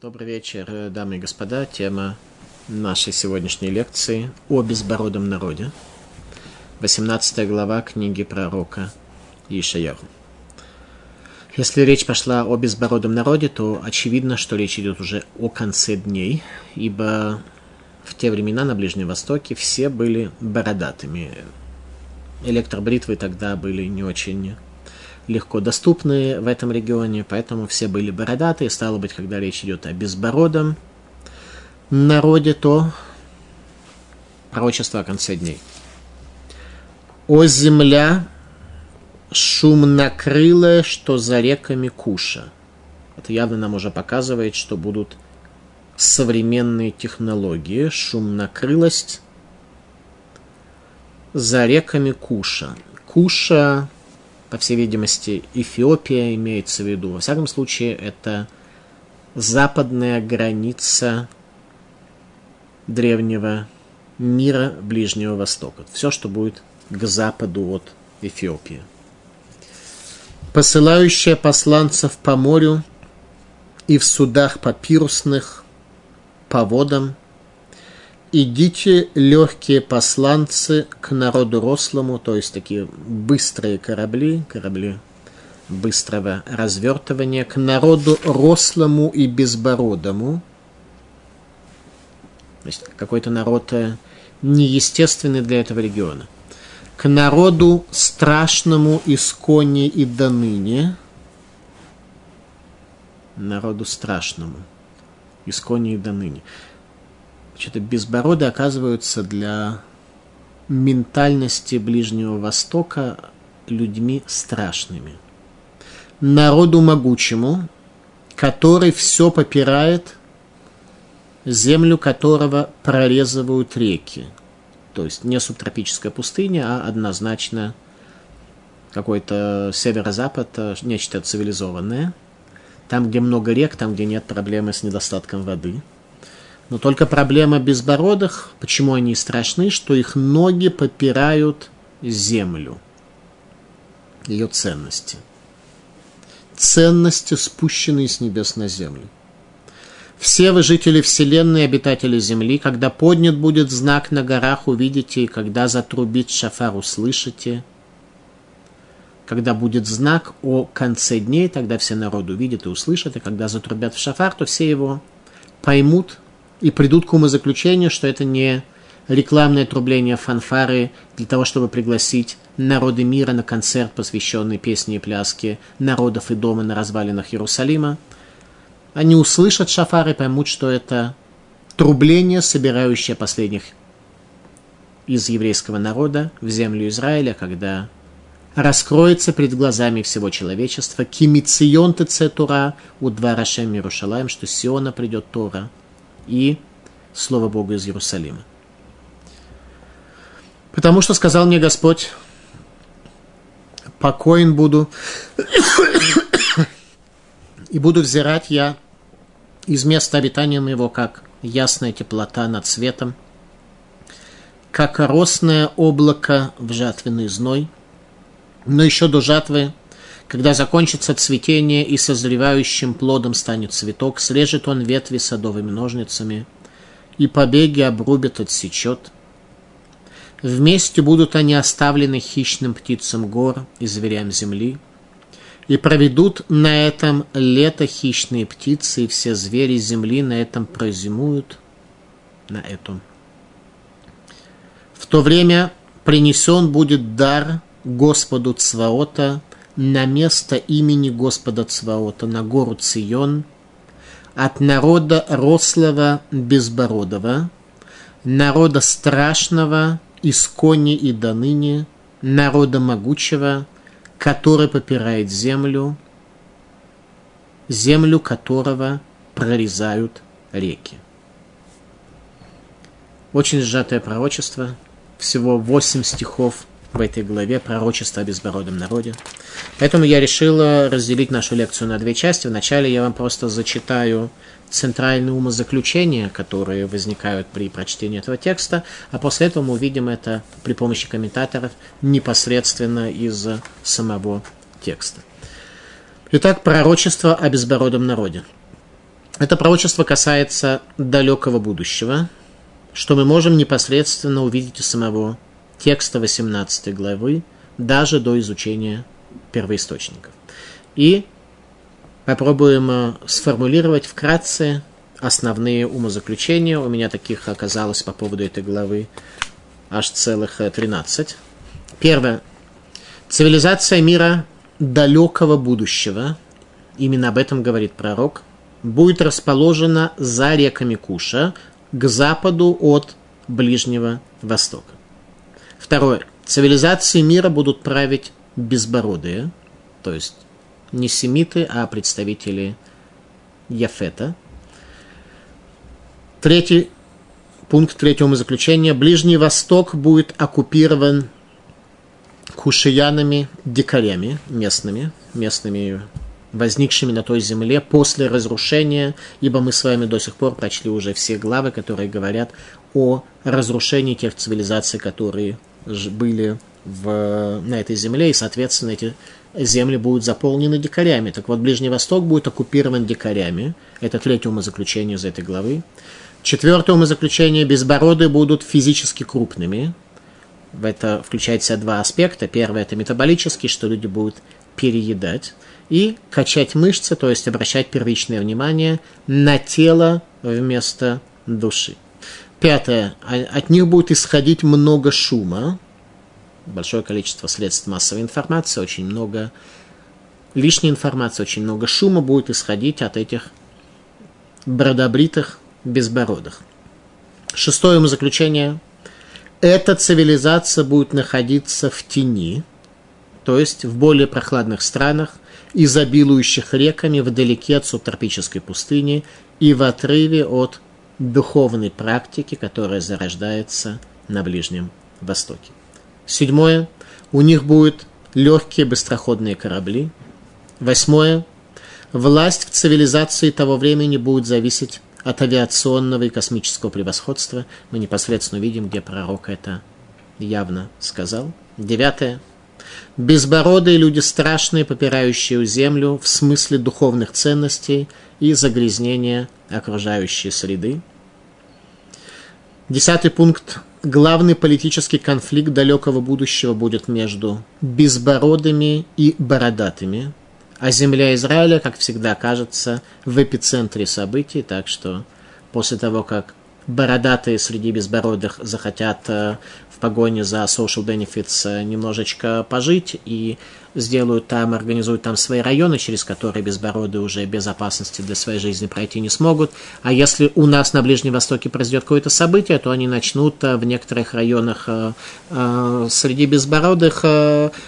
Добрый вечер, дамы и господа. Тема нашей сегодняшней лекции о безбородом народе. 18 глава книги пророка Ишаяху. Если речь пошла о безбородом народе, то очевидно, что речь идет уже о конце дней, ибо в те времена на Ближнем Востоке все были бородатыми. Электробритвы тогда были не очень легко доступны в этом регионе, поэтому все были бородатые. Стало быть, когда речь идет о безбородом народе, то пророчество о конце дней. «О земля, шум накрылая, что за реками Куша». Это явно нам уже показывает, что будут современные технологии. Шум накрылость за реками Куша. Куша по всей видимости, Эфиопия имеется в виду. Во всяком случае, это западная граница древнего мира Ближнего Востока. Все, что будет к западу от Эфиопии. Посылающая посланцев по морю и в судах папирусных по водам – идите легкие посланцы к народу рослому, то есть такие быстрые корабли, корабли быстрого развертывания, к народу рослому и безбородому. То есть какой-то народ э, неестественный для этого региона. К народу страшному исконе и до ныне. Народу страшному. Исконе и до ныне что-то безбороды оказываются для ментальности Ближнего Востока людьми страшными. Народу могучему, который все попирает, землю которого прорезывают реки. То есть не субтропическая пустыня, а однозначно какой-то северо-запад, а нечто цивилизованное. Там, где много рек, там, где нет проблемы с недостатком воды – но только проблема безбородых, почему они страшны, что их ноги попирают землю, ее ценности. Ценности, спущенные с небес на землю. Все вы, жители Вселенной, обитатели Земли, когда поднят будет знак на горах, увидите, и когда затрубит шафар, услышите. Когда будет знак о конце дней, тогда все народ увидят и услышат, и когда затрубят в шафар, то все его поймут и придут к умозаключению, что это не рекламное трубление фанфары для того, чтобы пригласить народы мира на концерт, посвященный песне и пляске народов и дома на развалинах Иерусалима. Они услышат шафары и поймут, что это трубление, собирающее последних из еврейского народа в землю Израиля, когда раскроется перед глазами всего человечества кимицион Тура у двора Шем Иерушалаем, что Сиона придет Тора – и Слово Бога из Иерусалима. Потому что сказал мне Господь, покоен буду, и буду взирать я из места обитания моего, как ясная теплота над светом, как росное облако в жатвенный зной, но еще до жатвы когда закончится цветение и созревающим плодом станет цветок, срежет он ветви садовыми ножницами, и побеги обрубит, отсечет. Вместе будут они оставлены хищным птицам гор и зверям земли, и проведут на этом лето хищные птицы, и все звери земли на этом прозимуют, на этом. В то время принесен будет дар Господу Цваота на место имени Господа Цваота, на гору Цион, от народа рослого безбородого, народа страшного из кони и до ныне, народа могучего, который попирает землю, землю которого прорезают реки. Очень сжатое пророчество, всего восемь стихов в этой главе пророчество о безбородом народе. Поэтому я решила разделить нашу лекцию на две части. Вначале я вам просто зачитаю центральные умозаключения, которые возникают при прочтении этого текста, а после этого мы увидим это при помощи комментаторов непосредственно из самого текста. Итак, пророчество о безбородом народе. Это пророчество касается далекого будущего, что мы можем непосредственно увидеть из самого текста 18 главы, даже до изучения первоисточников. И попробуем э, сформулировать вкратце основные умозаключения. У меня таких оказалось по поводу этой главы аж целых 13. Э, Первое. Цивилизация мира далекого будущего, именно об этом говорит пророк, будет расположена за реками Куша к западу от Ближнего Востока. Второе. Цивилизации мира будут править безбородые, то есть не семиты, а представители Яфета. Третий пункт третьего заключения. Ближний Восток будет оккупирован кушиянами, дикарями местными, местными возникшими на той земле после разрушения, ибо мы с вами до сих пор прочли уже все главы, которые говорят о разрушении тех цивилизаций, которые были в, на этой земле, и, соответственно, эти земли будут заполнены дикарями. Так вот, Ближний Восток будет оккупирован дикарями. Это третье умозаключение из этой главы. Четвертое умозаключение – безбороды будут физически крупными. Это включает в себя два аспекта. Первое – это метаболический, что люди будут переедать. И качать мышцы, то есть обращать первичное внимание на тело вместо души. Пятое. А, от них будет исходить много шума, большое количество средств массовой информации, очень много лишней информации, очень много шума будет исходить от этих бродобритых безбородых. Шестое заключение. Эта цивилизация будет находиться в тени, то есть в более прохладных странах, изобилующих реками вдалеке от субтропической пустыни и в отрыве от духовной практики, которая зарождается на Ближнем Востоке. Седьмое. У них будут легкие быстроходные корабли. Восьмое. Власть в цивилизации того времени будет зависеть от авиационного и космического превосходства. Мы непосредственно видим, где пророк это явно сказал. Девятое. Безбородые люди страшные, попирающие землю в смысле духовных ценностей и загрязнения окружающей среды. Десятый пункт. Главный политический конфликт далекого будущего будет между безбородыми и бородатыми, а земля Израиля, как всегда, кажется в эпицентре событий, так что после того, как бородатые среди безбородых захотят э, в погоне за social benefits э, немножечко пожить и сделают там, организуют там свои районы, через которые безбородые уже без опасности для своей жизни пройти не смогут. А если у нас на Ближнем Востоке произойдет какое-то событие, то они начнут э, в некоторых районах э, среди безбородых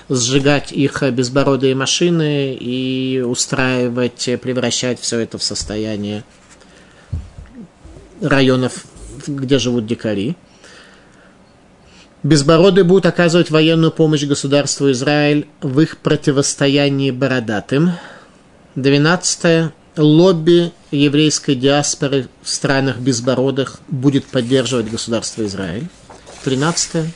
сжигать их безбородые машины и устраивать, превращать все это в состояние районов, где живут дикари. Безбородые будут оказывать военную помощь государству Израиль в их противостоянии бородатым. 12. Лобби еврейской диаспоры в странах безбородых будет поддерживать государство Израиль. 13.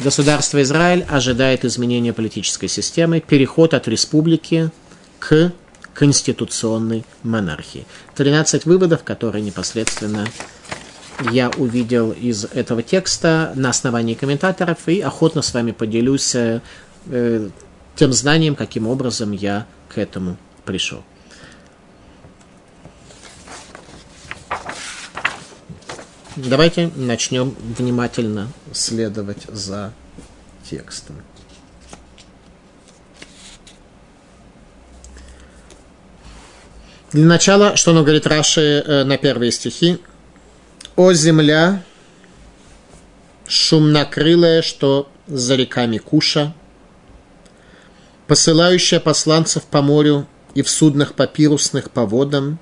Государство Израиль ожидает изменения политической системы, переход от республики к конституционной монархии. 13 выводов, которые непосредственно я увидел из этого текста на основании комментаторов и охотно с вами поделюсь э, тем знанием, каким образом я к этому пришел. Давайте начнем внимательно следовать за текстом. Для начала, что нам говорит Раши э, на первые стихи, о земля, шумнокрылая, что за реками Куша, посылающая посланцев по морю и в суднах папирусных по водам,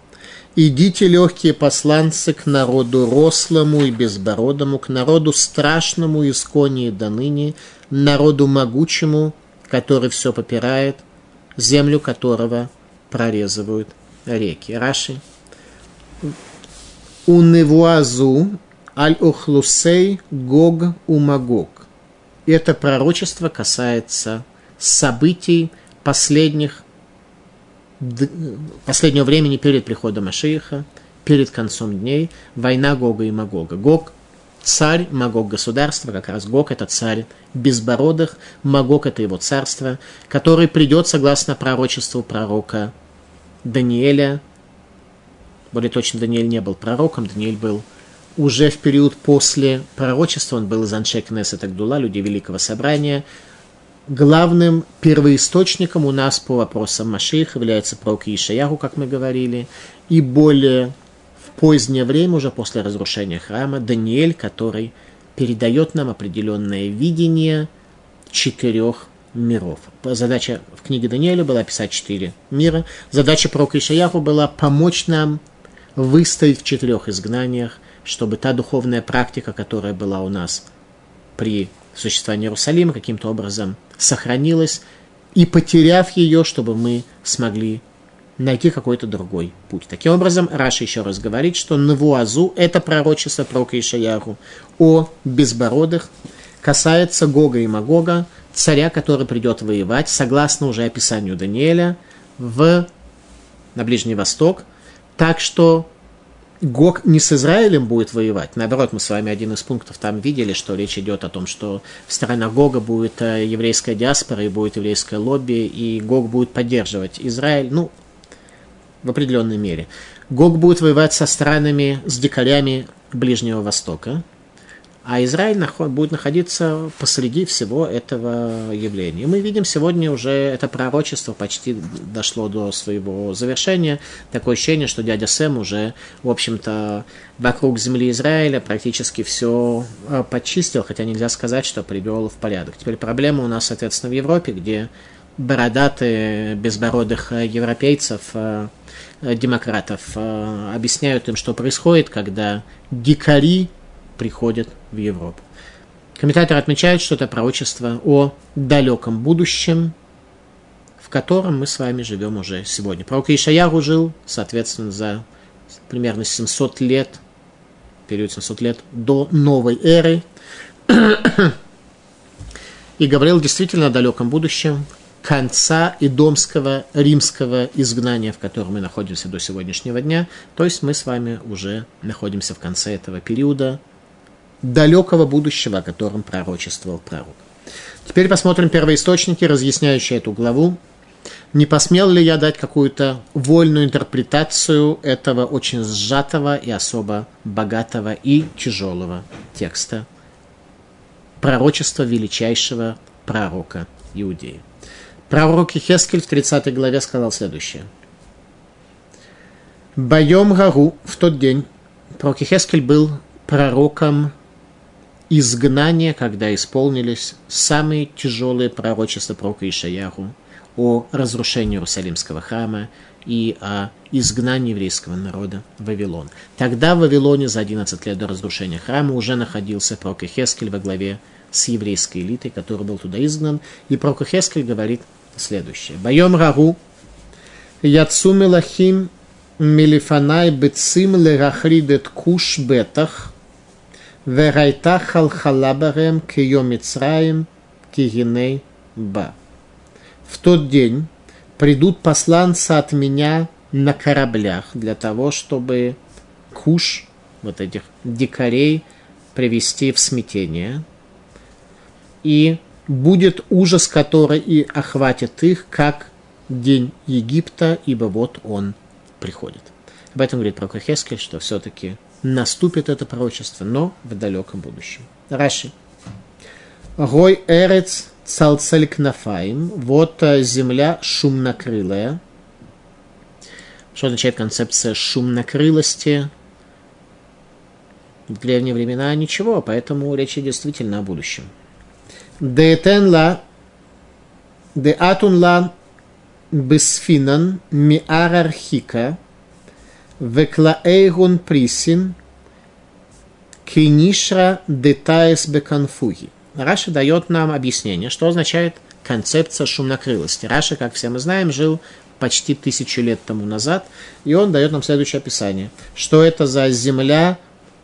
идите, легкие посланцы, к народу рослому и безбородому, к народу страшному из кони до ныне, народу могучему, который все попирает, землю которого прорезывают реки. Раши Уневуазу аль-Охлусей Гог Умагог. Это пророчество касается событий последних последнего времени перед приходом Ашииха, перед концом дней, война Гога и Магога. Гог – царь, Магог – государство, как раз Гог – это царь безбородых, Магог – это его царство, который придет, согласно пророчеству пророка Даниэля, более точно, Даниэль не был пророком, Даниэль был уже в период после пророчества, он был из Аншекнеса Тагдула, людей Великого Собрания. Главным первоисточником у нас по вопросам Машиих является пророк Ишаяху, как мы говорили, и более в позднее время, уже после разрушения храма, Даниэль, который передает нам определенное видение четырех миров. Задача в книге Даниэля была писать четыре мира. Задача пророка Ишаяху была помочь нам выстоять в четырех изгнаниях, чтобы та духовная практика, которая была у нас при существовании Иерусалима, каким-то образом сохранилась, и потеряв ее, чтобы мы смогли найти какой-то другой путь. Таким образом, Раша еще раз говорит, что Навуазу – это пророчество пророка Ишаяху о безбородых, касается Гога и Магога, царя, который придет воевать, согласно уже описанию Даниэля, в, на Ближний Восток, так что Гог не с Израилем будет воевать. Наоборот, мы с вами один из пунктов там видели, что речь идет о том, что в сторонах Гога будет э, еврейская диаспора и будет еврейское лобби, и Гог будет поддерживать Израиль, ну, в определенной мере. Гог будет воевать со странами, с дикарями Ближнего Востока, а Израиль будет находиться посреди всего этого явления. И мы видим сегодня уже это пророчество почти дошло до своего завершения. Такое ощущение, что дядя Сэм уже, в общем-то, вокруг земли Израиля практически все а, почистил, хотя нельзя сказать, что привел в порядок. Теперь проблема у нас, соответственно, в Европе, где бородатые, безбородых европейцев, а, демократов объясняют им, что происходит, когда дикари приходят в Европу. Комментатор отмечает, что это пророчество о далеком будущем, в котором мы с вами живем уже сегодня. Пророк Ишаяру жил, соответственно, за примерно 700 лет, период 700 лет до новой эры, и говорил действительно о далеком будущем, конца идомского римского изгнания, в котором мы находимся до сегодняшнего дня. То есть мы с вами уже находимся в конце этого периода, далекого будущего, о котором пророчествовал пророк. Теперь посмотрим первоисточники, разъясняющие эту главу. Не посмел ли я дать какую-то вольную интерпретацию этого очень сжатого и особо богатого и тяжелого текста пророчества величайшего пророка Иудеи? Пророк Хескель в 30 главе сказал следующее. Байом Гару в тот день пророк Хескель был пророком изгнания, когда исполнились самые тяжелые пророчества пророка Ишаяху о разрушении Иерусалимского храма и о изгнании еврейского народа в Вавилон. Тогда в Вавилоне за 11 лет до разрушения храма уже находился пророк Хескель во главе с еврейской элитой, который был туда изгнан. И пророк Хескель говорит следующее. «Байом рагу яцу мелахим мелифанай бецим лерахридет куш бетах Верайта халхалабарем кио Мицраем кигиней ба. В тот день придут посланцы от меня на кораблях для того, чтобы куш, вот этих дикарей, привести в смятение. И будет ужас, который и охватит их, как день Египта, ибо вот он приходит. Об этом говорит пророк Хескель, что все-таки наступит это пророчество, но в далеком будущем. Раши. Гой эрец цалцель кнафаим. Вот э, земля шумнокрылая. Что означает концепция шумнокрылости? В древние времена ничего, поэтому речь идет действительно о будущем. Деэтен ла, де атун ла бесфинан миарархика – Веклаэйгун присин кинишра детаес беканфуги. Раша дает нам объяснение, что означает концепция шумнокрылости. Раша, как все мы знаем, жил почти тысячу лет тому назад, и он дает нам следующее описание. Что это за земля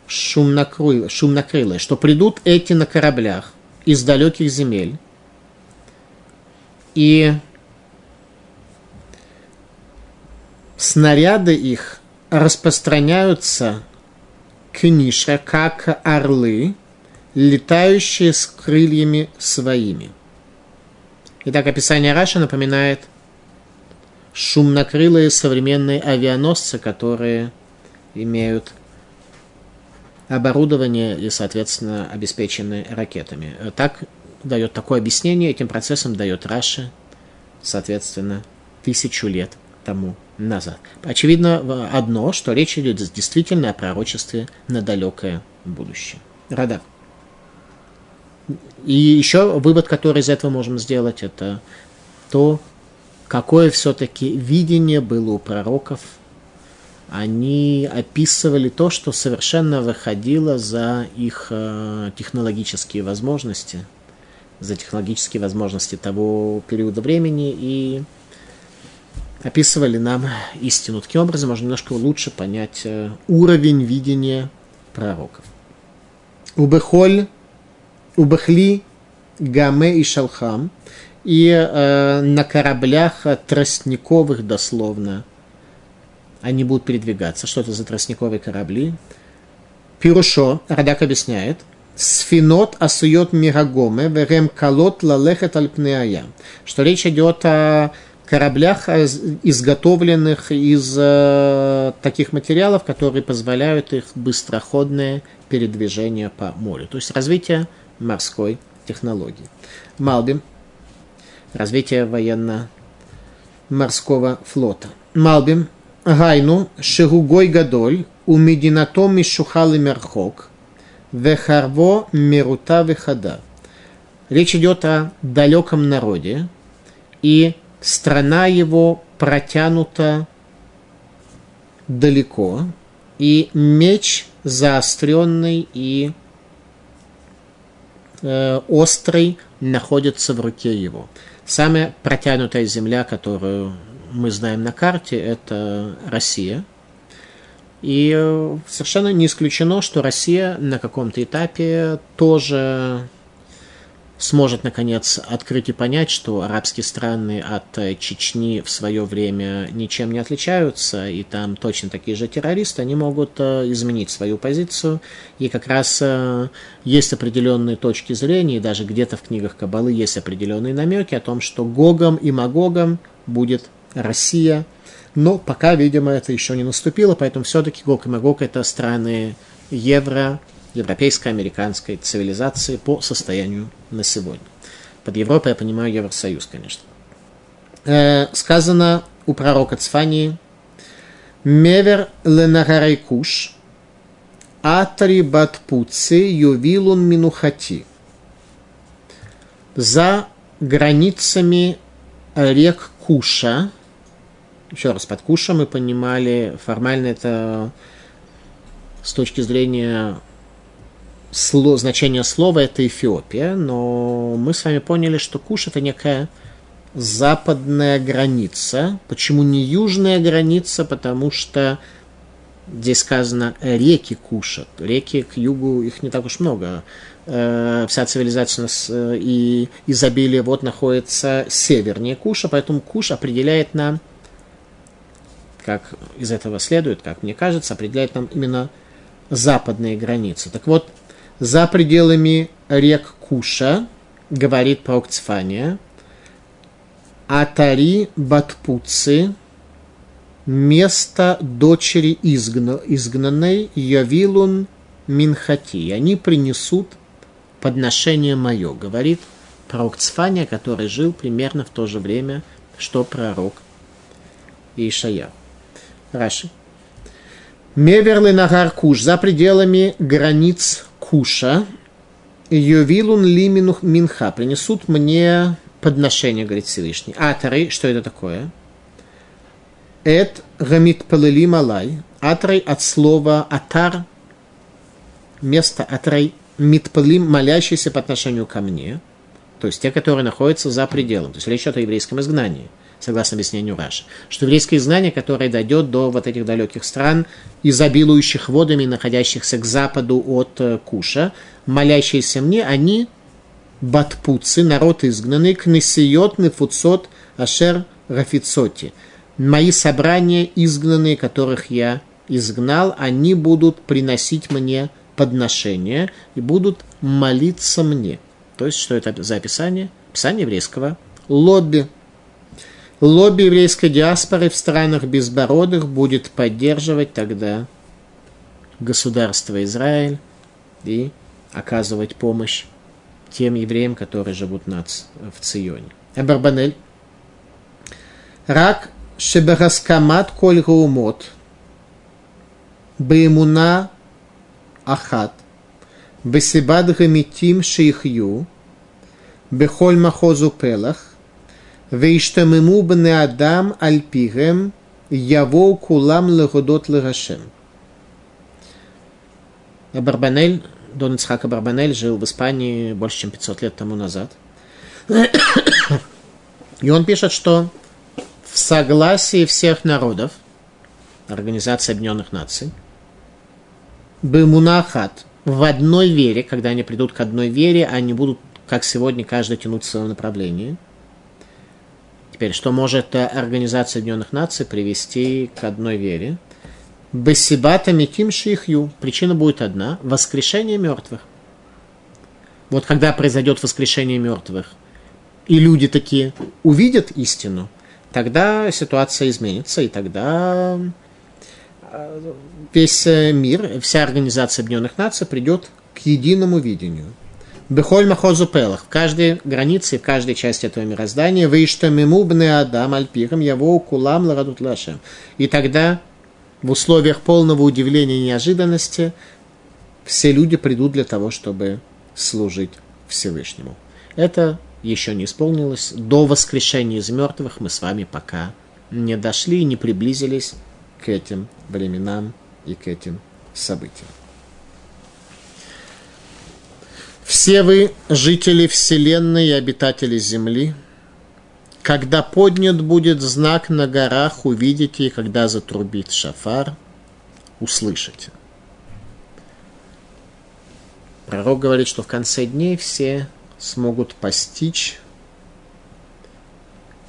шумнокрылая, шумнокрылая что придут эти на кораблях из далеких земель, и снаряды их распространяются книша, как орлы, летающие с крыльями своими. Итак, описание Раши напоминает шумнокрылые современные авианосцы, которые имеют оборудование и, соответственно, обеспечены ракетами. Так дает такое объяснение, этим процессом дает Раши, соответственно, тысячу лет тому назад. Очевидно одно, что речь идет действительно о пророчестве на далекое будущее. Рада. И еще вывод, который из этого можем сделать, это то, какое все-таки видение было у пророков. Они описывали то, что совершенно выходило за их э, технологические возможности, за технологические возможности того периода времени и описывали нам истину. Таким образом, можно немножко лучше понять э, уровень видения пророков. Убехоль, убехли, гаме и шалхам. И э, на кораблях тростниковых, дословно, они будут передвигаться. Что это за тростниковые корабли? Пирушо, Радак объясняет, Сфинот асует мирагоме, верем колот лалехет альпнеая. Что речь идет о кораблях, э, изготовленных из э, таких материалов, которые позволяют их быстроходное передвижение по морю. То есть развитие морской технологии. Малбим. Развитие военно-морского флота. Малбим. Гайну. Шигугой гадоль. У мединатом мишухал и мерхок. Вехарво мирута вехада. Речь идет о далеком народе и страна его протянута далеко, и меч заостренный и э, острый находится в руке его. Самая протянутая земля, которую мы знаем на карте, это Россия. И э, совершенно не исключено, что Россия на каком-то этапе тоже сможет, наконец, открыть и понять, что арабские страны от э, Чечни в свое время ничем не отличаются, и там точно такие же террористы, они могут э, изменить свою позицию. И как раз э, есть определенные точки зрения, и даже где-то в книгах Кабалы есть определенные намеки о том, что Гогом и Магогом будет Россия. Но пока, видимо, это еще не наступило, поэтому все-таки Гог и Магог это страны евро, европейской, американской цивилизации по состоянию на сегодня. Под Европой я понимаю Евросоюз, конечно. Э, сказано у пророка Цфании «Мевер ленагарайкуш, атри батпуци ювилун минухати». За границами рек Куша, еще раз, под Куша мы понимали, формально это с точки зрения сло, значение слова это Эфиопия, но мы с вами поняли, что Куш это некая западная граница. Почему не южная граница? Потому что здесь сказано реки кушат. Реки к югу, их не так уж много. Э, вся цивилизация э, и изобилие вот находится севернее Куша, поэтому Куш определяет нам, как из этого следует, как мне кажется, определяет нам именно западные границы. Так вот, за пределами рек Куша, говорит пророк Цфания, Атари Батпуцы, место дочери изгна, изгнанной Явилун Минхати. Они принесут подношение мое, говорит пророк Цфания, который жил примерно в то же время, что пророк Ишая. Раши. Меверлы Нагар Куш, за пределами границ Куша, Йовилун Лиминух Минха, принесут мне подношение, говорит Всевышний. Атары, что это такое? Эт гамит палели малай. Атрай от слова атар, место атрай митпалим, молящийся по отношению ко мне, то есть те, которые находятся за пределом. То есть речь идет о еврейском изгнании согласно объяснению Раши, что еврейское знание, которое дойдет до вот этих далеких стран, изобилующих водами, находящихся к западу от э, Куша, молящиеся мне, они батпуцы, народ изгнанный, кнесиот, нефуцот, ашер, рафицоти. мои собрания, изгнанные, которых я изгнал, они будут приносить мне подношения и будут молиться мне. То есть, что это за описание? Описание еврейского лобби лобби еврейской диаспоры в странах безбородых будет поддерживать тогда государство Израиль и оказывать помощь тем евреям, которые живут над, в Ционе. Абарбанель. Рак шебераскамат коль гаумот. Баимуна ахат. Бесибад гамитим шейхью. Бехоль махозу пелах. Вейштамему бне адам альпигем яво кулам легодот легашем. Барбанель, Дон Ицхака Барбанель жил в Испании больше, чем 500 лет тому назад. И он пишет, что в согласии всех народов Организации Объединенных Наций Бемунахат в одной вере, когда они придут к одной вере, они будут, как сегодня, каждый тянуть в своем направлении – Теперь, что может Организация Объединенных Наций привести к одной вере? Бесибата метим шихью. Причина будет одна – воскрешение мертвых. Вот когда произойдет воскрешение мертвых, и люди такие увидят истину, тогда ситуация изменится, и тогда весь э, мир, вся Организация Объединенных Наций придет к единому видению. Бехоль махозу пелах. В каждой границе, в каждой части этого мироздания вы что мимубны адам альпирам яво кулам ладут лашем. И тогда в условиях полного удивления и неожиданности все люди придут для того, чтобы служить Всевышнему. Это еще не исполнилось. До воскрешения из мертвых мы с вами пока не дошли, не приблизились к этим временам и к этим событиям. Все вы, жители Вселенной и обитатели Земли, когда поднят будет знак на горах, увидите, и когда затрубит шафар, услышите. Пророк говорит, что в конце дней все смогут постичь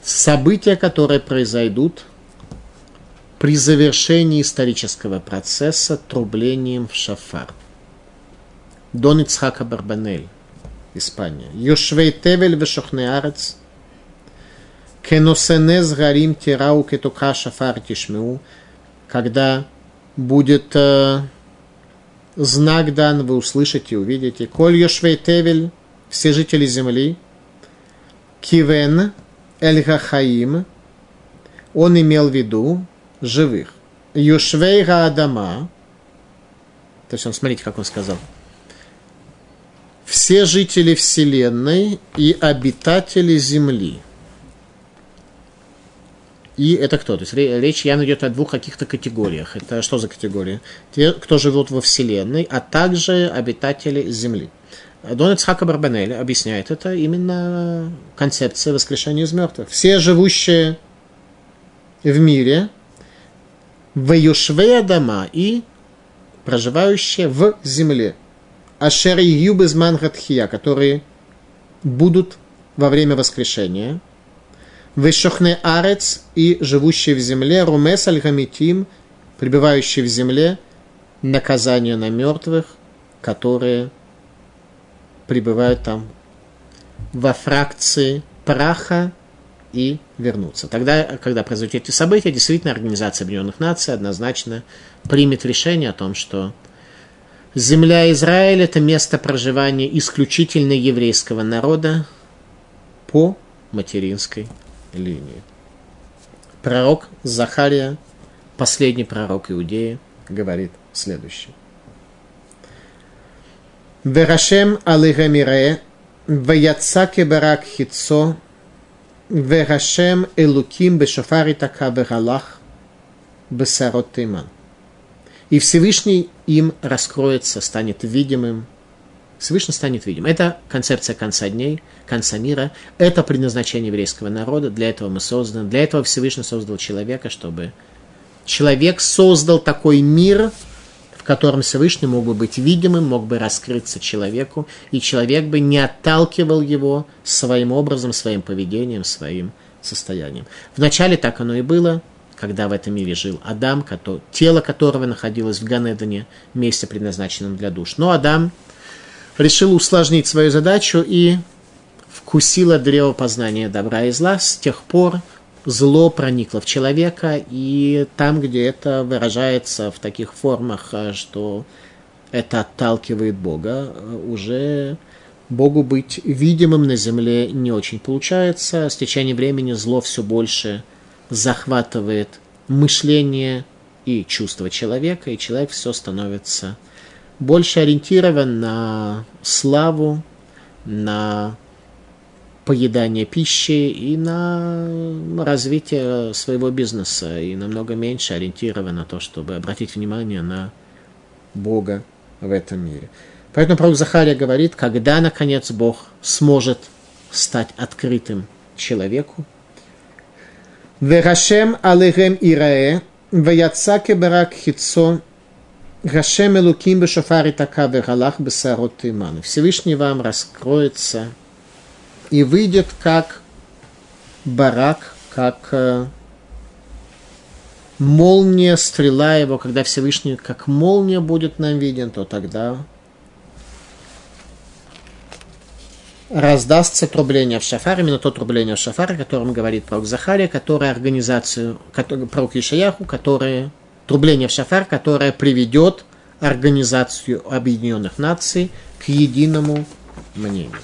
события, которые произойдут при завершении исторического процесса трублением в шафар. Дон Ицхака Барбанель, Испания. Йошвей Тевель Вешохнеарец, Кеносенез Гарим Тирау Кетука Шафар Тишмеу, когда будет э, знак дан, вы услышите, увидите. Коль Йошвей Тевель, все жители земли, Кивен Эль Хахаим, он имел в виду, живых. Юшвейга Адама, то есть он, смотрите, как он сказал, все жители Вселенной и обитатели Земли. И это кто? То есть речь явно идет о двух каких-то категориях. Это что за категории? Те, кто живут во Вселенной, а также обитатели Земли. Дон Ицхака Барбанель объясняет это именно концепция воскрешения из мертвых. Все живущие в мире, Ваюшвея дома и проживающие в земле. Ашер Юбезман Гатхия, которые будут во время воскрешения. Вешохне Арец и живущие в земле. Румес пребывающие в земле. Наказание на мертвых, которые пребывают там во фракции праха и вернуться. Тогда, когда произойдут эти события, действительно Организация Объединенных Наций однозначно примет решение о том, что земля Израиля – это место проживания исключительно еврейского народа по материнской линии. Пророк Захария, последний пророк Иудеи, говорит следующее. Верашем алыгамире, ваяцаке барак хитцо, Верашем Элуким Бешафари Така Вералах Бесарот Тейман. И Всевышний им раскроется, станет видимым. Всевышний станет видимым. Это концепция конца дней, конца мира. Это предназначение еврейского народа. Для этого мы созданы. Для этого Всевышний создал человека, чтобы человек создал такой мир, котором Всевышний мог бы быть видимым, мог бы раскрыться человеку, и человек бы не отталкивал его своим образом, своим поведением, своим состоянием. Вначале так оно и было, когда в этом мире жил Адам, тело которого находилось в Ганедане, месте, предназначенном для душ. Но Адам решил усложнить свою задачу и вкусил от древа познания добра и зла. С тех пор зло проникло в человека, и там, где это выражается в таких формах, э, что это отталкивает Бога, э, уже Богу быть видимым на земле не очень получается. С течением времени зло все больше захватывает мышление и чувства человека, и человек все становится больше ориентирован на славу, на поедание пищи и на развитие своего бизнеса, и намного меньше ориентирован на то, чтобы обратить внимание на Бога в этом мире. Поэтому пророк Захария говорит, когда, наконец, Бог сможет стать открытым человеку. Верашем алехем ирае, ваяцаке барак хитцо, Гашем Элуким Бешафари Така Вералах Бесарот Тиман. Всевышний вам раскроется и выйдет как барак, как э, молния, стрела его, когда Всевышний как молния будет нам виден, то тогда раздастся трубление в шафар, именно то трубление в шафар, о котором говорит пророк Захария, которое организацию, который, пророк Ишаяху, которое трубление в шафар, которое приведет Организацию Объединенных Наций к единому мнению.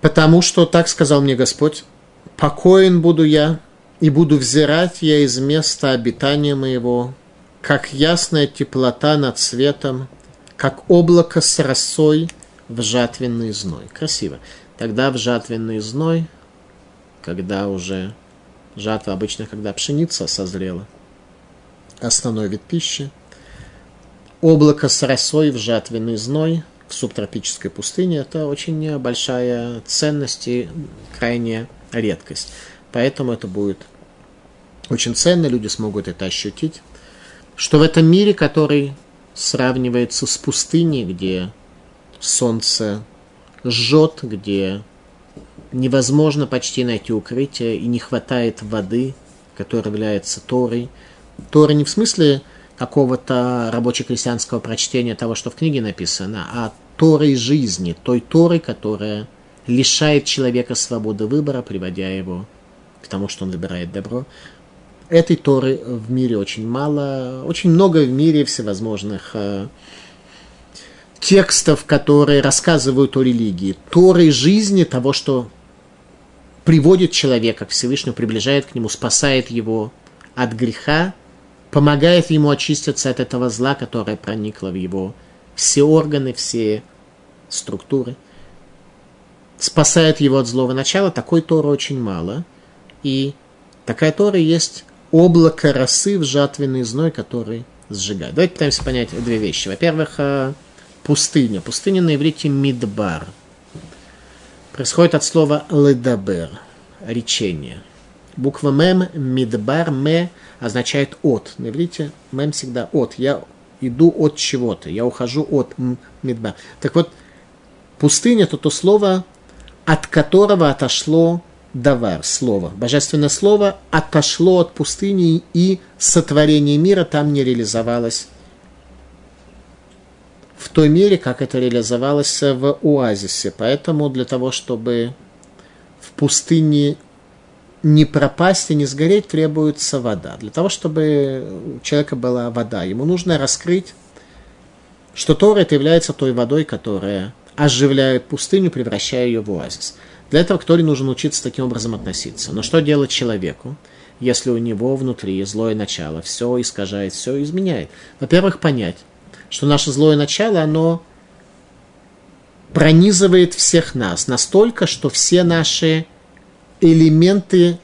Потому что, так сказал мне Господь, покоен буду я, и буду взирать я из места обитания моего, как ясная теплота над светом, как облако с росой в жатвенный зной. Красиво. Тогда в жатвенный зной, когда уже жатва обычно, когда пшеница созрела, основной вид пищи, облако с росой в жатвенный зной в субтропической пустыне – это очень большая ценность и крайняя редкость. Поэтому это будет очень ценно, люди смогут это ощутить что в этом мире, который сравнивается с пустыней, где солнце жжет, где невозможно почти найти укрытие и не хватает воды, которая является Торой. Тора не в смысле какого-то рабоче-крестьянского прочтения того, что в книге написано, а Торой жизни, той Торой, которая лишает человека свободы выбора, приводя его к тому, что он выбирает добро. Этой Торы в мире очень мало, очень много в мире всевозможных э, текстов, которые рассказывают о религии. Торы жизни, того, что приводит человека к Всевышнему, приближает к нему, спасает его от греха, помогает ему очиститься от этого зла, которое проникло в его все органы, все структуры, спасает его от злого начала. Такой Торы очень мало. И такая Тора есть облако росы в жатвенный зной, который сжигает. Давайте пытаемся понять две вещи. Во-первых, э, пустыня. Пустыня на иврите мидбар. Происходит от слова ледабер, речение. Буква мем, мидбар, ме означает от. На иврите мем всегда от. Я иду от чего-то, я ухожу от мидбар. Так вот, пустыня это то слово, от которого отошло давар, слово. Божественное слово отошло от пустыни, и сотворение мира там не реализовалось в той мере, как это реализовалось в оазисе. Поэтому для того, чтобы в пустыне не пропасть и не сгореть, требуется вода. Для того, чтобы у человека была вода, ему нужно раскрыть, что Тора это является той водой, которая оживляет пустыню, превращая ее в оазис. Для этого к Торе нужно учиться таким образом относиться. Но что делать человеку, если у него внутри злое начало, все искажает, все изменяет? Во-первых, понять, что наше злое начало, оно пронизывает всех нас настолько, что все наши элементы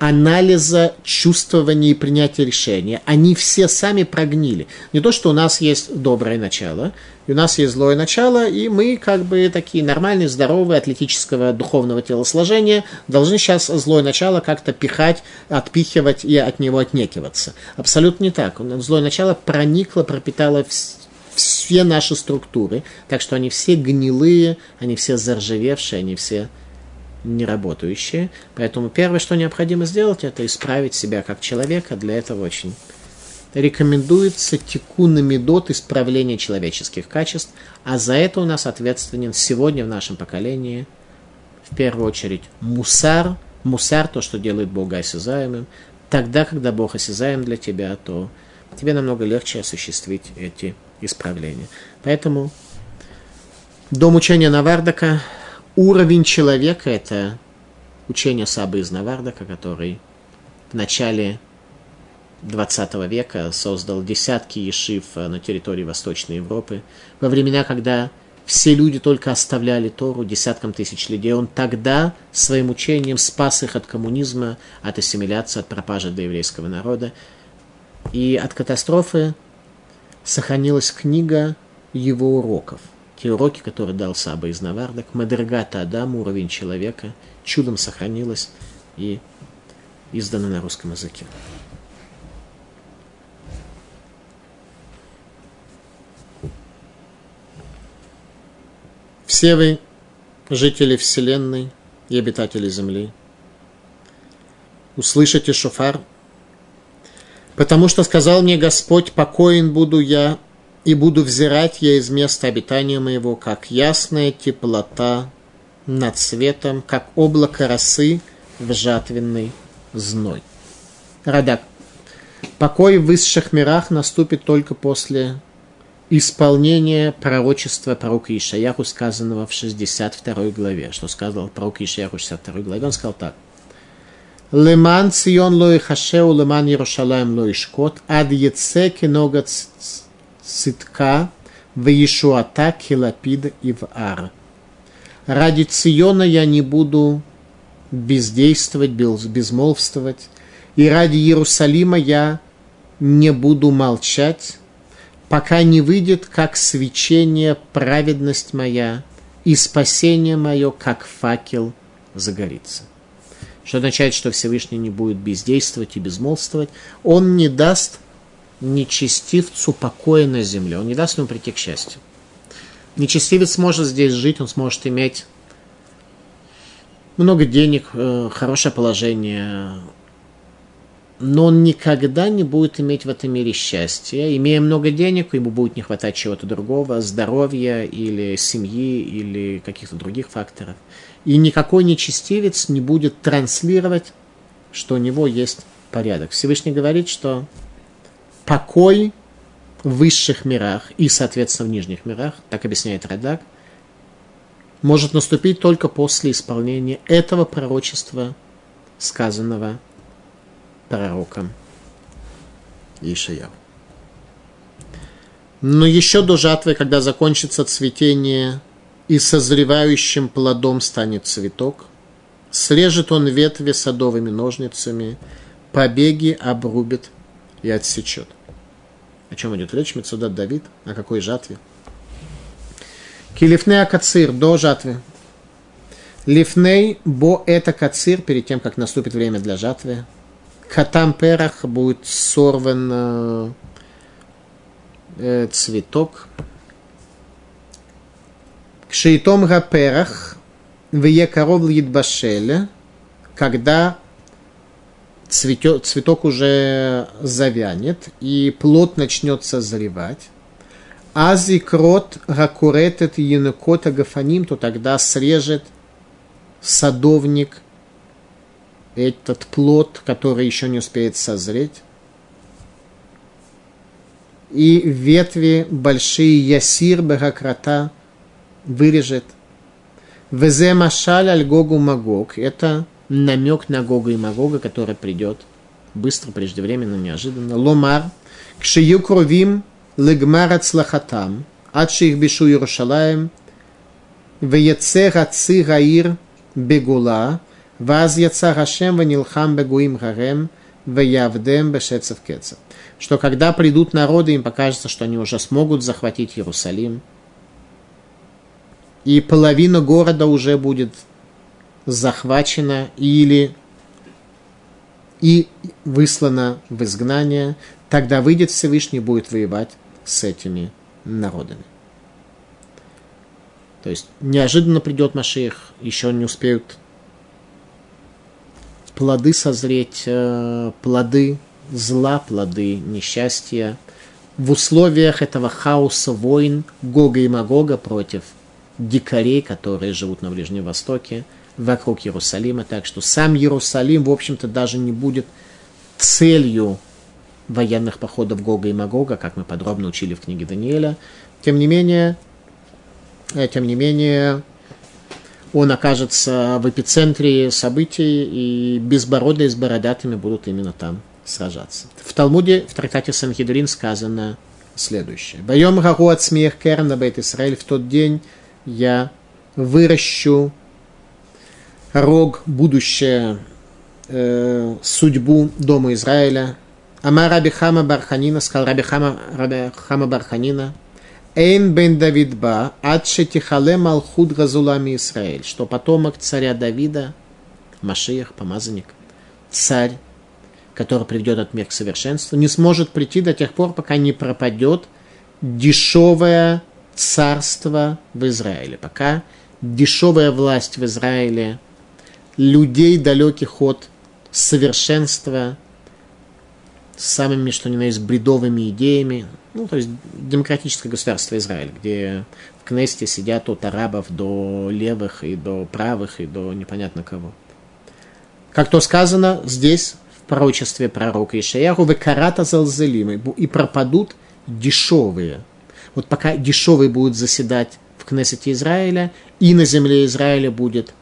анализа, чувствования и принятия решения. Они все сами прогнили. Не то, что у нас есть доброе начало, и у нас есть злое начало, и мы как бы такие нормальные, здоровые, атлетического духовного телосложения должны сейчас злое начало как-то пихать, отпихивать и от него отнекиваться. Абсолютно не так. Злое начало проникло, пропитало все наши структуры, так что они все гнилые, они все заржавевшие, они все не работающие. Поэтому первое, что необходимо сделать, это исправить себя как человека. Для этого очень рекомендуется тикун медот исправление человеческих качеств, а за это у нас ответственен сегодня в нашем поколении в первую очередь мусар, мусар, то, что делает Бога осязаемым. Тогда, когда Бог осязаем для тебя, то тебе намного легче осуществить эти исправления. Поэтому дом учения Навардака, уровень человека – это учение Сабы из Навардака, который в начале 20 века создал десятки ешив э, на территории Восточной Европы. Во времена, когда все люди только оставляли Тору десяткам тысяч людей, он тогда своим учением спас их от коммунизма, от ассимиляции, от пропажи для еврейского народа. И от катастрофы сохранилась книга его уроков. Те уроки, которые дал Саба из Навардак, Мадрагата Адам, уровень человека, чудом сохранилась и издана на русском языке. Все вы, жители Вселенной и обитатели Земли, услышите шофар, потому что сказал мне Господь, покоен буду я, и буду взирать я из места обитания моего, как ясная теплота над светом, как облако росы в жатвенный зной. Радак. Покой в высших мирах наступит только после исполнение пророчества пророка Ишаяху, сказанного в 62 главе. Что сказал пророк Ишаяху в 62 главе? Он сказал так. Леман цион ло ихашеу, леман Иерушалаем ло ишкот, ад яце кинога цитка, в Иешуата килапид и в ар. Ради Циона я не буду бездействовать, безмолвствовать, и ради Иерусалима я не буду молчать, пока не выйдет, как свечение, праведность моя, и спасение мое, как факел, загорится. Что означает, что Всевышний не будет бездействовать и безмолвствовать. Он не даст нечестивцу покоя на земле. Он не даст ему прийти к счастью. Нечестивец сможет здесь жить, он сможет иметь много денег, э, хорошее положение, но он никогда не будет иметь в этом мире счастья. Имея много денег, ему будет не хватать чего-то другого, здоровья или семьи или каких-то других факторов. И никакой нечестивец не будет транслировать, что у него есть порядок. Всевышний говорит, что покой в высших мирах и, соответственно, в нижних мирах, так объясняет Радак, может наступить только после исполнения этого пророчества, сказанного пророком Ишаяу. Но еще до жатвы, когда закончится цветение и созревающим плодом станет цветок, срежет он ветви садовыми ножницами, побеги обрубит и отсечет. О чем идет речь? Мецудат Давид. О какой жатве? Килифней акацир до жатвы. Лифней бо это кацир, перед тем, как наступит время для жатвы. Катам перах будет сорван э, э цветок. Кшейтом гаперах в коров башеля, когда цветет, цветок уже завянет и плод начнет созревать. Ази крот гакуретет янукота гафаним, то тогда срежет садовник этот плод, который еще не успеет созреть. И ветви большие ясир бегакрата вырежет. Везе машаль аль гогу магог. Это намек на Гога и Магога, который придет быстро, преждевременно, неожиданно. Ломар, кшию кровим, легмар ацлахатам, адши их бишу Иерушалаем, веецер аци гаир бегула, ваз яца гашем ванилхам бегуим гарем, веявдем бешецев кецев. Что когда придут народы, им покажется, что они уже смогут захватить Иерусалим, и половина города уже будет захвачена или и выслана в изгнание, тогда выйдет Всевышний, будет воевать с этими народами. То есть неожиданно придет Машех, еще не успеют плоды созреть, э, плоды зла, плоды несчастья. В условиях этого хаоса войн Гога и Магога против дикарей, которые живут на Ближнем Востоке, вокруг Иерусалима. Так что сам Иерусалим, в общем-то, даже не будет целью военных походов Гога и Магога, как мы подробно учили в книге Даниэля. Тем не менее, э, тем не менее, он окажется в эпицентре событий, и безбородые с бородатыми будут именно там сражаться. В Талмуде, в трактате Санхедрин сказано следующее. «Боем гагу от смех керн на Бейт Исраэль в тот день я выращу рог, будущее, э, судьбу Дома Израиля. Ама Раби Хама Барханина, сказал Раби Хама, Раби Хама Барханина, Эйн бен Давид ба, адше тихале малхуд газулами Израиль, что потомок царя Давида, Машиях, помазанник, царь, который приведет от мир к совершенству, не сможет прийти до тех пор, пока не пропадет дешевое царство в Израиле, пока дешевая власть в Израиле людей, далеких от совершенства, с самыми, что ни на есть, бредовыми идеями. Ну, то есть демократическое государство Израиль, где в Кнесте сидят от арабов до левых и до правых и до непонятно кого. Как то сказано здесь, в пророчестве пророка Ишаяху, «Вы карата залзелимы» и пропадут дешевые. Вот пока дешевые будут заседать в Кнессете Израиля, и на земле Израиля будет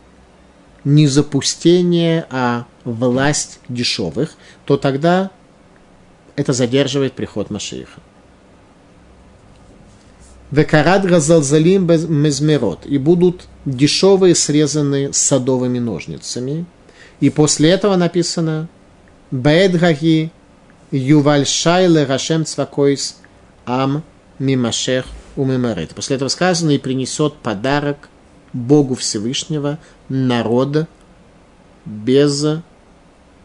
не запустение, а власть дешевых, то тогда это задерживает приход Машииха. Векарад газалзалим мезмерот. И будут дешевые, срезанные садовыми ножницами. И после этого написано Баэдгаги Ювальшайле Рашем Цвакойс Ам Мимашех Умимарет. После этого сказано и принесет подарок Богу Всевышнего народ без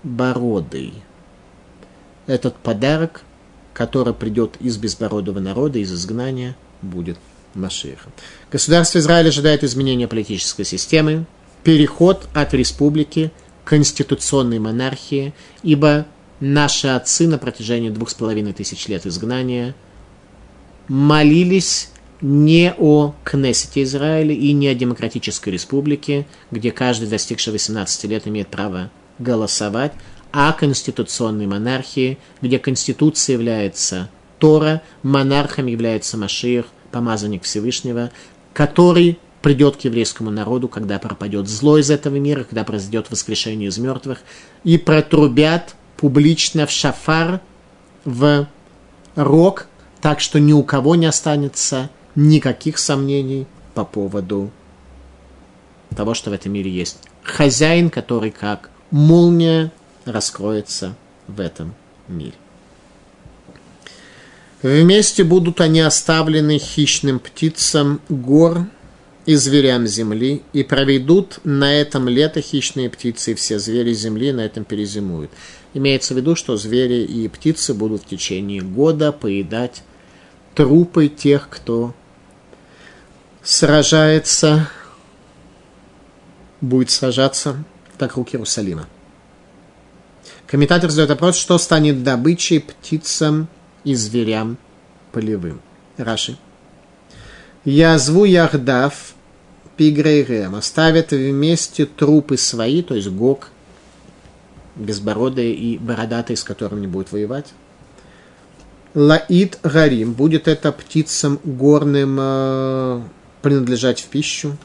бородой этот подарок, который придет из безбородого народа, из изгнания, будет Машиихом. Государство Израиль ожидает изменения политической системы, переход от республики к конституционной монархии, ибо наши отцы на протяжении двух с половиной тысяч лет изгнания молились не о Кнессете Израиля и не о Демократической Республике, где каждый, достигший 18 лет, имеет право голосовать, а конституционной монархии, где конституция является Тора, монархом является Машиих, помазанник Всевышнего, который придет к еврейскому народу, когда пропадет зло из этого мира, когда произойдет воскрешение из мертвых, и протрубят публично в шафар, в рог, так что ни у кого не останется никаких сомнений по поводу того, что в этом мире есть хозяин, который как молния раскроется в этом мире. Вместе будут они оставлены хищным птицам гор и зверям земли, и проведут на этом лето хищные птицы, и все звери земли на этом перезимуют. Имеется в виду, что звери и птицы будут в течение года поедать трупы тех, кто сражается, будет сражаться вокруг Иерусалима. Комментатор задает вопрос, что станет добычей птицам и зверям полевым. Раши. Язву яхдав пигрейрем. Оставят вместе трупы свои, то есть гог, безбородые и бородатые, с которым не будет воевать. Лаид гарим. Будет это птицам горным э, принадлежать в пищу.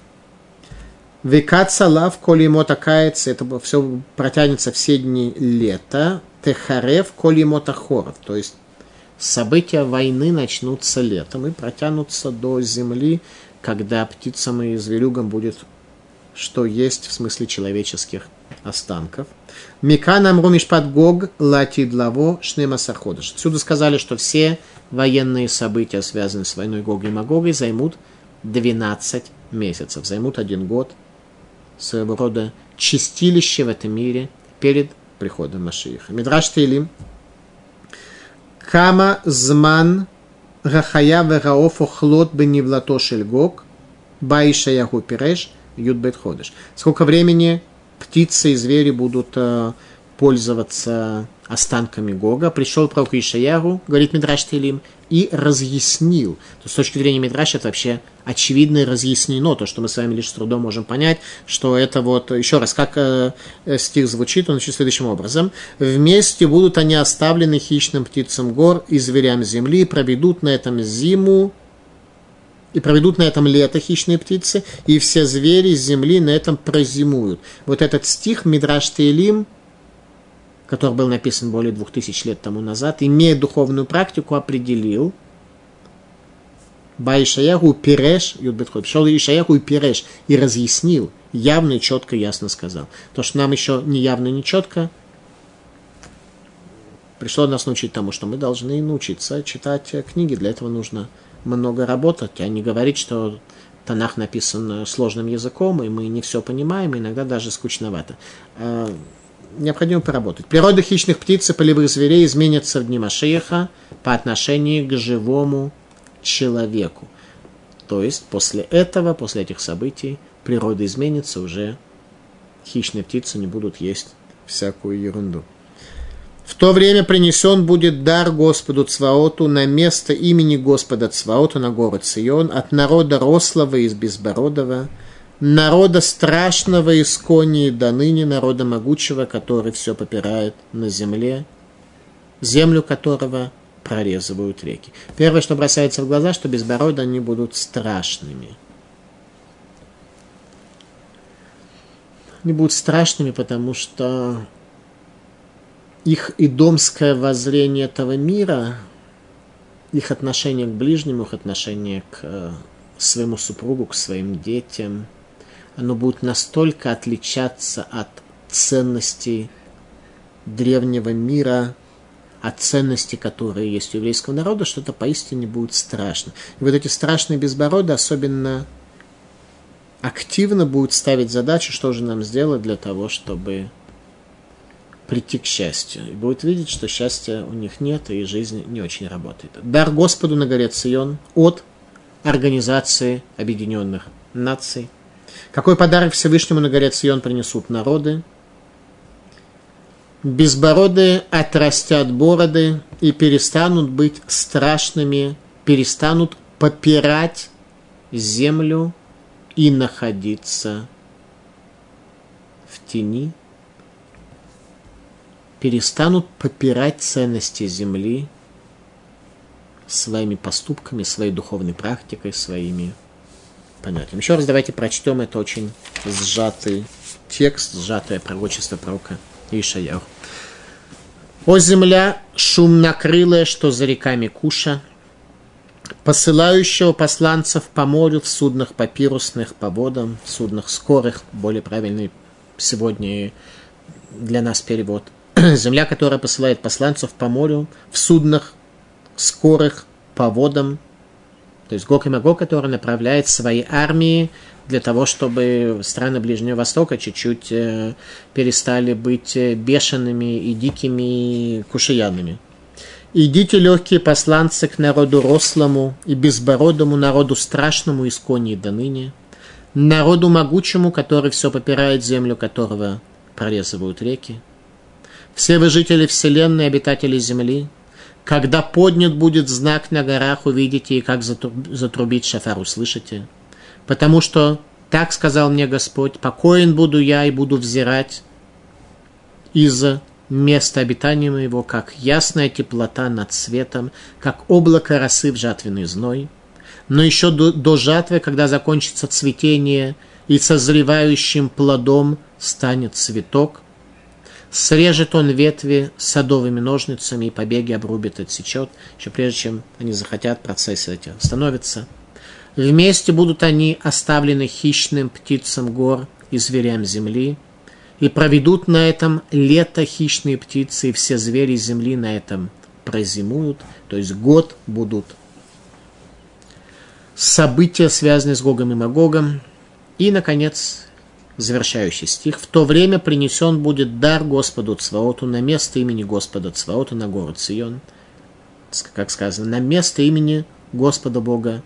Векаца лав, коли ему такается, это все протянется все дни лета. Техарев, коли ему тахоров. То есть события войны начнутся летом и протянутся до земли, когда птицам и зверюгам будет что есть в смысле человеческих останков. Мика нам румишпат гог латид лаво шнема саходыш. Отсюда сказали, что все военные события, связанные с войной Гога и Магогой, займут 12 месяцев, займут один год – своего рода чистилище в этом мире перед приходом Машииха. Мидраш Тейлим. Кама зман рахая вераоф охлот бенивлато шельгок баиша ягу пиреш юд бет ходыш. Сколько времени птицы и звери будут э, пользоваться останками Гога. Пришел пророк Ишаяру, говорит Мидраш Телим, и разъяснил. То есть, с точки зрения Мидраша это вообще очевидно и разъяснено, то, что мы с вами лишь с трудом можем понять, что это вот, еще раз, как э, стих звучит, он звучит следующим образом. «Вместе будут они оставлены хищным птицам гор и зверям земли, проведут на этом зиму и проведут на этом лето хищные птицы, и все звери с земли на этом прозимуют». Вот этот стих Мидраш Тейлим – который был написан более двух тысяч лет тому назад, имея духовную практику, определил, Баишаяху Пиреш, Юдбетхой, пришел Ишаяху и Пиреш и разъяснил, явно и четко, ясно сказал. То, что нам еще не явно, не четко, пришло нас научить тому, что мы должны научиться читать книги. Для этого нужно много работать, а не говорить, что Танах написан сложным языком, и мы не все понимаем, иногда даже скучновато. Необходимо поработать. Природа хищных птиц и полевых зверей изменится в дни Машеха по отношению к живому человеку. То есть после этого, после этих событий, природа изменится, уже хищные птицы не будут есть всякую ерунду. В то время принесен будет дар Господу Цваоту на место имени Господа Цваота на город Сион от народа рослого из безбородого, народа страшного из кони до ныне, народа могучего, который все попирает на земле, землю которого прорезывают реки. Первое, что бросается в глаза, что безбородо они будут страшными. Они будут страшными, потому что их идомское воззрение этого мира, их отношение к ближнему, их отношение к э, своему супругу, к своим детям – оно будет настолько отличаться от ценностей древнего мира, от ценностей, которые есть у еврейского народа, что это поистине будет страшно. И вот эти страшные безбороды особенно активно будут ставить задачу, что же нам сделать для того, чтобы прийти к счастью. И будет видеть, что счастья у них нет, и жизнь не очень работает. Дар Господу на горе Цион от Организации Объединенных Наций – какой подарок Всевышнему на горе Цион принесут народы? Безбородые отрастят бороды и перестанут быть страшными, перестанут попирать землю и находиться в тени, перестанут попирать ценности земли своими поступками, своей духовной практикой, своими понятен. Еще раз давайте прочтем это очень сжатый текст, сжатое пророчество пророка Ишаяу. «О земля, шум накрылая, что за реками Куша, посылающего посланцев по морю в суднах папирусных, по водам, в суднах скорых, более правильный сегодня для нас перевод. Земля, которая посылает посланцев по морю, в суднах скорых, по водам, то есть Гог и Магог, который направляет свои армии для того, чтобы страны Ближнего Востока чуть-чуть э, перестали быть э, бешеными и дикими кушаянами. «Идите, легкие посланцы, к народу рослому и безбородому, народу страшному из кони до ныне, народу могучему, который все попирает землю, которого прорезывают реки. Все вы жители вселенной, обитатели земли, когда поднят будет знак на горах, увидите, и как затрубить шафар, услышите. Потому что так сказал мне Господь, покоен буду я и буду взирать из места обитания моего, как ясная теплота над светом, как облако росы в жатвенный зной. Но еще до, до жатвы, когда закончится цветение и созревающим плодом станет цветок – Срежет он ветви садовыми ножницами и побеги обрубит, отсечет, еще прежде чем они захотят, процесс эти остановится. Вместе будут они оставлены хищным птицам гор и зверям земли, и проведут на этом лето хищные птицы, и все звери земли на этом прозимуют, то есть год будут события, связанные с Гогом и Магогом, и, наконец, завершающий стих, «В то время принесен будет дар Господу Цваоту на место имени Господа Цваота на город Сион». Как сказано, на место имени Господа Бога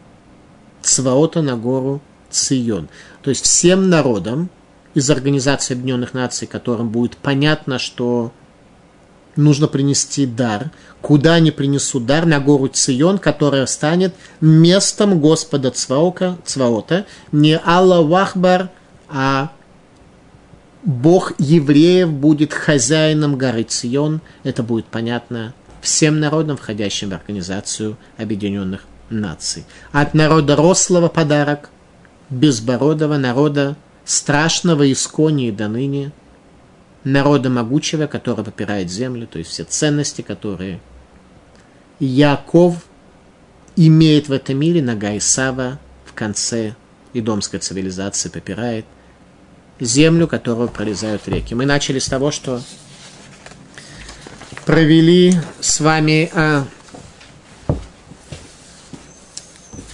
Цваота на гору Цион. То есть всем народам, из Организации Объединенных Наций, которым будет понятно, что нужно принести дар. Куда они принесут дар? На гору Цион, которая станет местом Господа Цваока, Цваота. Не Аллах Вахбар, а Бог евреев будет хозяином горы Цион. Это будет понятно всем народам, входящим в Организацию Объединенных Наций. От народа рослого подарок, безбородого народа, страшного исконии до ныне – народа могучего, который попирает землю, то есть все ценности, которые Яков имеет в этом мире, нога Исава в конце идомской цивилизации попирает землю, которую пролезают реки. Мы начали с того, что провели с вами а,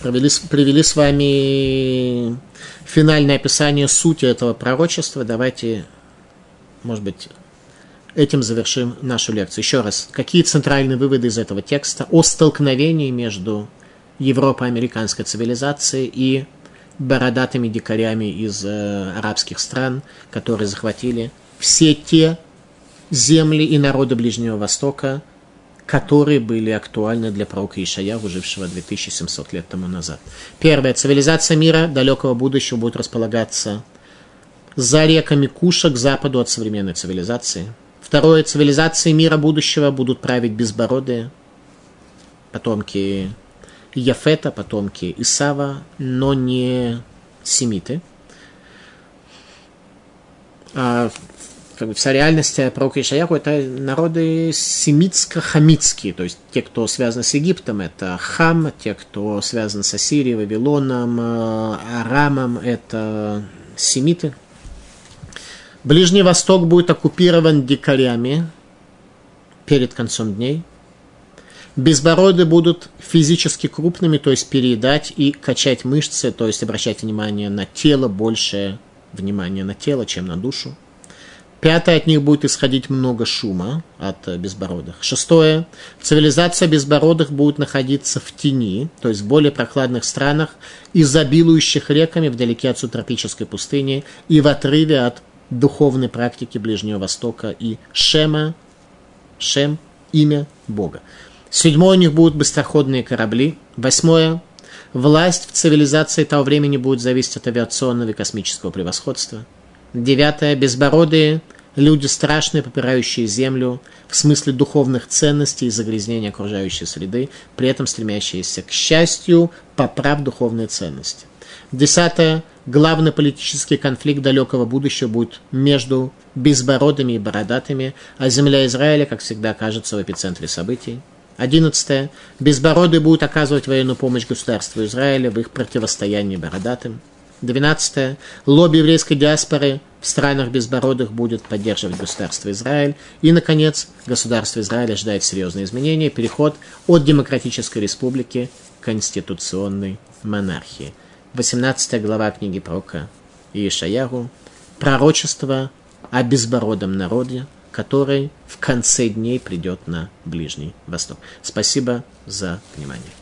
провели, привели с вами финальное описание сути этого пророчества. Давайте может быть, этим завершим нашу лекцию. Еще раз, какие центральные выводы из этого текста о столкновении между европо-американской цивилизацией и бородатыми дикарями из э, арабских стран, которые захватили все те земли и народы Ближнего Востока, которые были актуальны для пророка Ишая, жившего 2700 лет тому назад. Первое. Цивилизация мира далекого будущего будет располагаться за реками Куша к западу от современной цивилизации. Второе, цивилизации мира будущего будут править безбородые, потомки Яфета, потомки Исава, но не семиты. А как бы вся реальность пророка Ишаяху это народы семитско-хамитские, то есть те, кто связан с Египтом, это Хам, те, кто связан с Ассирией, Вавилоном, э, Арамом, это семиты – Ближний Восток будет оккупирован дикарями перед концом дней. Безбороды будут физически крупными, то есть переедать и качать мышцы, то есть обращать внимание на тело, больше внимания на тело, чем на душу. Пятое, от них будет исходить много шума от безбородых. Шестое, цивилизация безбородых будет находиться в тени, то есть в более прохладных странах, изобилующих реками вдалеке от субтропической пустыни и в отрыве от духовной практики Ближнего Востока и Шема, Шем, имя Бога. Седьмое, у них будут быстроходные корабли. Восьмое, власть в цивилизации того времени будет зависеть от авиационного и космического превосходства. Девятое, безбородые, люди страшные, попирающие землю в смысле духовных ценностей и загрязнения окружающей среды, при этом стремящиеся к счастью, поправ духовные ценности. Десятое, главный политический конфликт далекого будущего будет между безбородыми и бородатыми, а земля Израиля, как всегда, окажется в эпицентре событий. Одиннадцатое. Безбородые будут оказывать военную помощь государству Израиля в их противостоянии бородатым. Двенадцатое. Лобби еврейской диаспоры в странах безбородых будет поддерживать государство Израиль. И, наконец, государство Израиля ожидает серьезные изменения, переход от демократической республики к конституционной монархии. 18 глава книги пророка Иешаяру, пророчество о безбородом народе, который в конце дней придет на Ближний Восток. Спасибо за внимание.